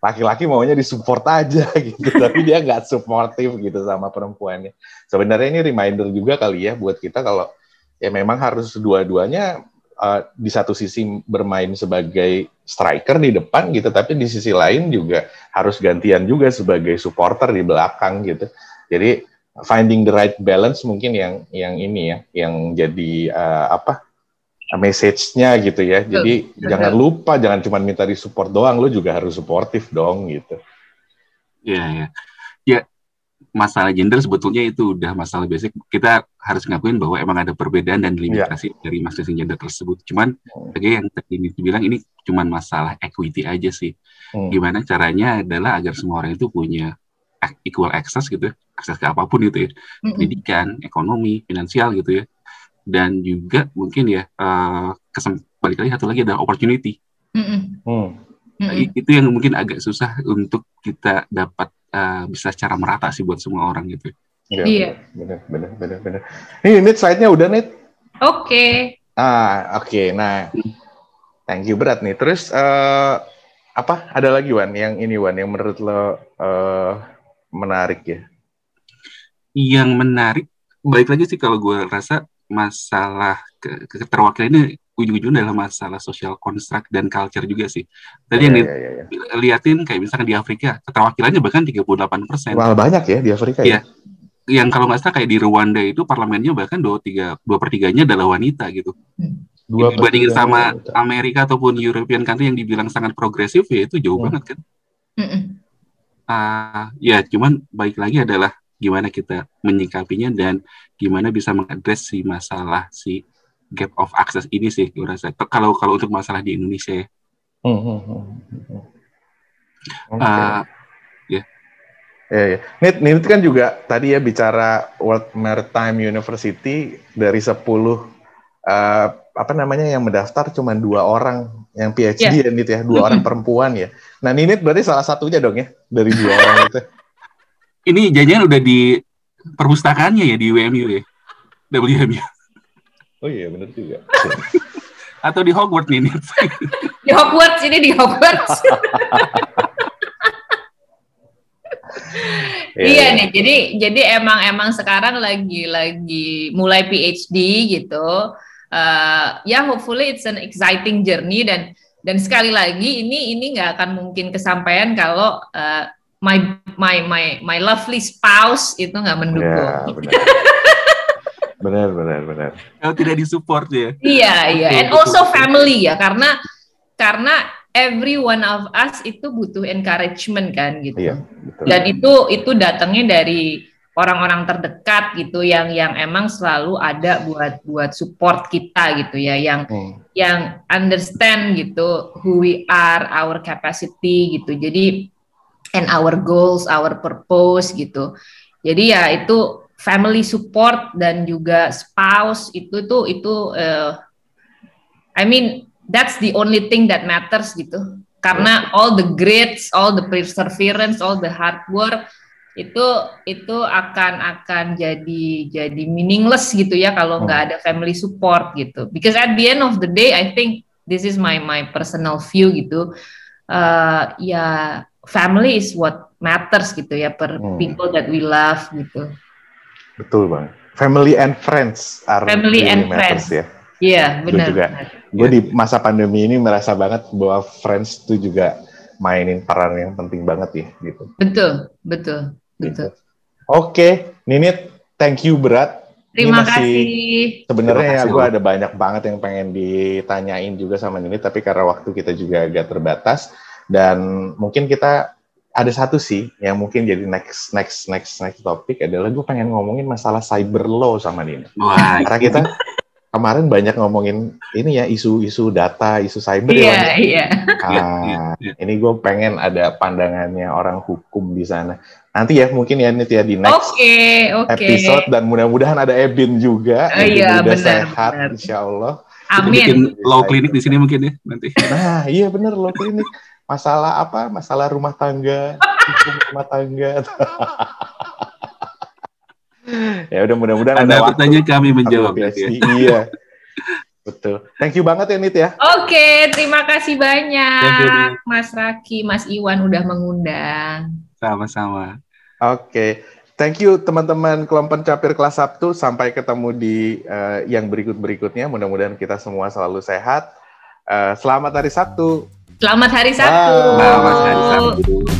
Speaker 1: Laki-laki maunya disupport aja *laughs* gitu, tapi dia nggak supportif gitu sama perempuannya. Sebenarnya ini reminder juga kali ya buat kita kalau ya memang harus dua-duanya uh, di satu sisi bermain sebagai striker di depan gitu, tapi di sisi lain juga harus gantian juga sebagai supporter di belakang gitu. Jadi finding the right balance mungkin yang yang ini ya yang jadi uh, apa message-nya gitu ya. Jadi Betul. jangan lupa jangan cuma minta di support doang, lu juga harus suportif dong gitu.
Speaker 2: Iya ya. Ya masalah gender sebetulnya itu udah masalah basic. Kita harus ngakuin bahwa emang ada perbedaan dan limitasi ya. dari masing-masing gender tersebut. Cuman hmm. yang tadi ini dibilang ini cuman masalah equity aja sih. Hmm. Gimana caranya adalah agar semua orang itu punya equal access gitu ya, akses ke apa pun gitu ya, mm-hmm. pendidikan, ekonomi, finansial gitu ya, dan juga mungkin ya uh, kesem balik lagi satu lagi ada opportunity. Mm-hmm. Nah, itu yang mungkin agak susah untuk kita dapat uh, bisa secara merata sih buat semua orang gitu.
Speaker 1: Ya, iya. Benar, benar, benar, benar. Ini net slide-nya udah net.
Speaker 3: Oke. Okay.
Speaker 1: Ah, oke. Okay. Nah, thank you berat nih. Terus uh, apa? Ada lagi Wan yang ini Wan yang menurut lo uh, menarik ya?
Speaker 2: Yang menarik, baik lagi sih kalau gue rasa masalah ke keterwakilan ini ujung-ujungnya adalah masalah social construct dan culture juga sih. Tadi yang yeah, yeah, yeah. liatin kayak misalkan di Afrika, keterwakilannya bahkan 38 persen.
Speaker 1: Wah banyak ya di Afrika ya?
Speaker 2: ya. Yang kalau nggak salah kayak di Rwanda itu parlemennya bahkan dua tiga dua pertiganya adalah wanita gitu. Dua Dibandingin sama wanita. Amerika ataupun European country yang dibilang sangat progresif ya itu jauh hmm. banget kan. Mm -mm uh, ya cuman baik lagi adalah gimana kita menyikapinya dan gimana bisa mengadres si masalah si gap of access ini sih gue rasa kalau kalau untuk masalah di Indonesia ya. Hmm, hmm, hmm,
Speaker 1: okay. uh, ya. Ya, ya. Nit, Nit kan juga tadi ya bicara World Maritime University dari 10 uh, apa namanya yang mendaftar cuma dua orang yang PhD yeah. ya Nit ya, dua orang perempuan ya. Nah Ninit berarti salah satunya dong ya dari dua orang itu.
Speaker 2: Ini janjian udah di perpustakaannya ya di WMU ya, WMU.
Speaker 1: Oh iya benar juga. *laughs*
Speaker 2: Atau di Hogwarts nih Nit. *laughs*
Speaker 3: di Hogwarts ini di Hogwarts. yeah. Iya nih, jadi jadi emang emang sekarang lagi lagi mulai PhD gitu uh, ya hopefully it's an exciting journey dan dan sekali lagi ini ini nggak akan mungkin kesampaian kalau uh, my my my my lovely spouse itu nggak mendukung. Ya,
Speaker 1: benar. *laughs* benar benar
Speaker 2: Kalau tidak disupport ya.
Speaker 3: Iya iya and also family ya karena karena every one of us itu butuh encouragement kan gitu. Iya, betul. Dan itu itu datangnya dari orang-orang terdekat gitu yang yang emang selalu ada buat buat support kita gitu ya yang hmm. yang understand gitu who we are our capacity gitu. Jadi and our goals our purpose gitu. Jadi ya itu family support dan juga spouse itu tuh itu uh, I mean that's the only thing that matters gitu. Karena all the grades all the perseverance all the hard work itu itu akan akan jadi jadi meaningless gitu ya kalau nggak hmm. ada family support gitu because at the end of the day I think this is my my personal view gitu uh, ya family is what matters gitu ya per hmm. people that we love gitu
Speaker 1: betul bang family and friends are
Speaker 3: Family
Speaker 1: really
Speaker 3: and
Speaker 1: matters
Speaker 3: friends.
Speaker 1: ya.
Speaker 3: Iya,
Speaker 1: Gue
Speaker 3: benar.
Speaker 1: juga.
Speaker 3: benar.
Speaker 1: Gue di masa pandemi ini merasa banget bahwa friends itu juga mainin peran yang penting banget ya gitu.
Speaker 3: Betul, betul, betul.
Speaker 1: Oke, Ninit, thank you berat.
Speaker 3: Terima kasih.
Speaker 1: Sebenarnya ya gue ada banyak banget yang pengen ditanyain juga sama Ninit, tapi karena waktu kita juga agak terbatas dan mungkin kita ada satu sih yang mungkin jadi next next next next topik adalah gue pengen ngomongin masalah cyber law sama Ninit.
Speaker 2: Wah,
Speaker 1: Karena kita *laughs* kemarin banyak ngomongin ini ya isu-isu data, isu cyber ya.
Speaker 3: Iya,
Speaker 1: Wan.
Speaker 3: iya.
Speaker 1: Ah,
Speaker 2: Iya, iya.
Speaker 1: ini gue pengen ada pandangannya orang hukum di sana. Nanti ya mungkin ya Nit ya di next
Speaker 3: Oke, oke.
Speaker 1: episode dan mudah-mudahan ada Ebin juga. Ebin
Speaker 3: iya,
Speaker 1: udah
Speaker 3: benar,
Speaker 1: sehat
Speaker 3: benar.
Speaker 1: insya Allah.
Speaker 2: kita bikin
Speaker 3: Amin.
Speaker 2: law klinik di sini mungkin ya nanti.
Speaker 1: Nah iya bener loh klinik. Masalah apa? Masalah rumah tangga, hukum rumah tangga. *laughs* ya udah mudah-mudahan ada waktu.
Speaker 2: bertanya kami menjawab.
Speaker 1: PhD.
Speaker 2: ya.
Speaker 1: Iya. Betul. Thank you banget ya Nit ya.
Speaker 3: Oke, terima kasih banyak
Speaker 2: you.
Speaker 3: Mas Raki, Mas Iwan udah mengundang.
Speaker 2: Sama-sama.
Speaker 1: Oke. Thank you teman-teman kelompok capir kelas Sabtu. Sampai ketemu di eh, yang berikut-berikutnya. Mudah-mudahan kita semua selalu sehat. Eh, selamat hari Sabtu.
Speaker 3: Selamat hari Sabtu.
Speaker 1: Bye.
Speaker 2: Selamat hari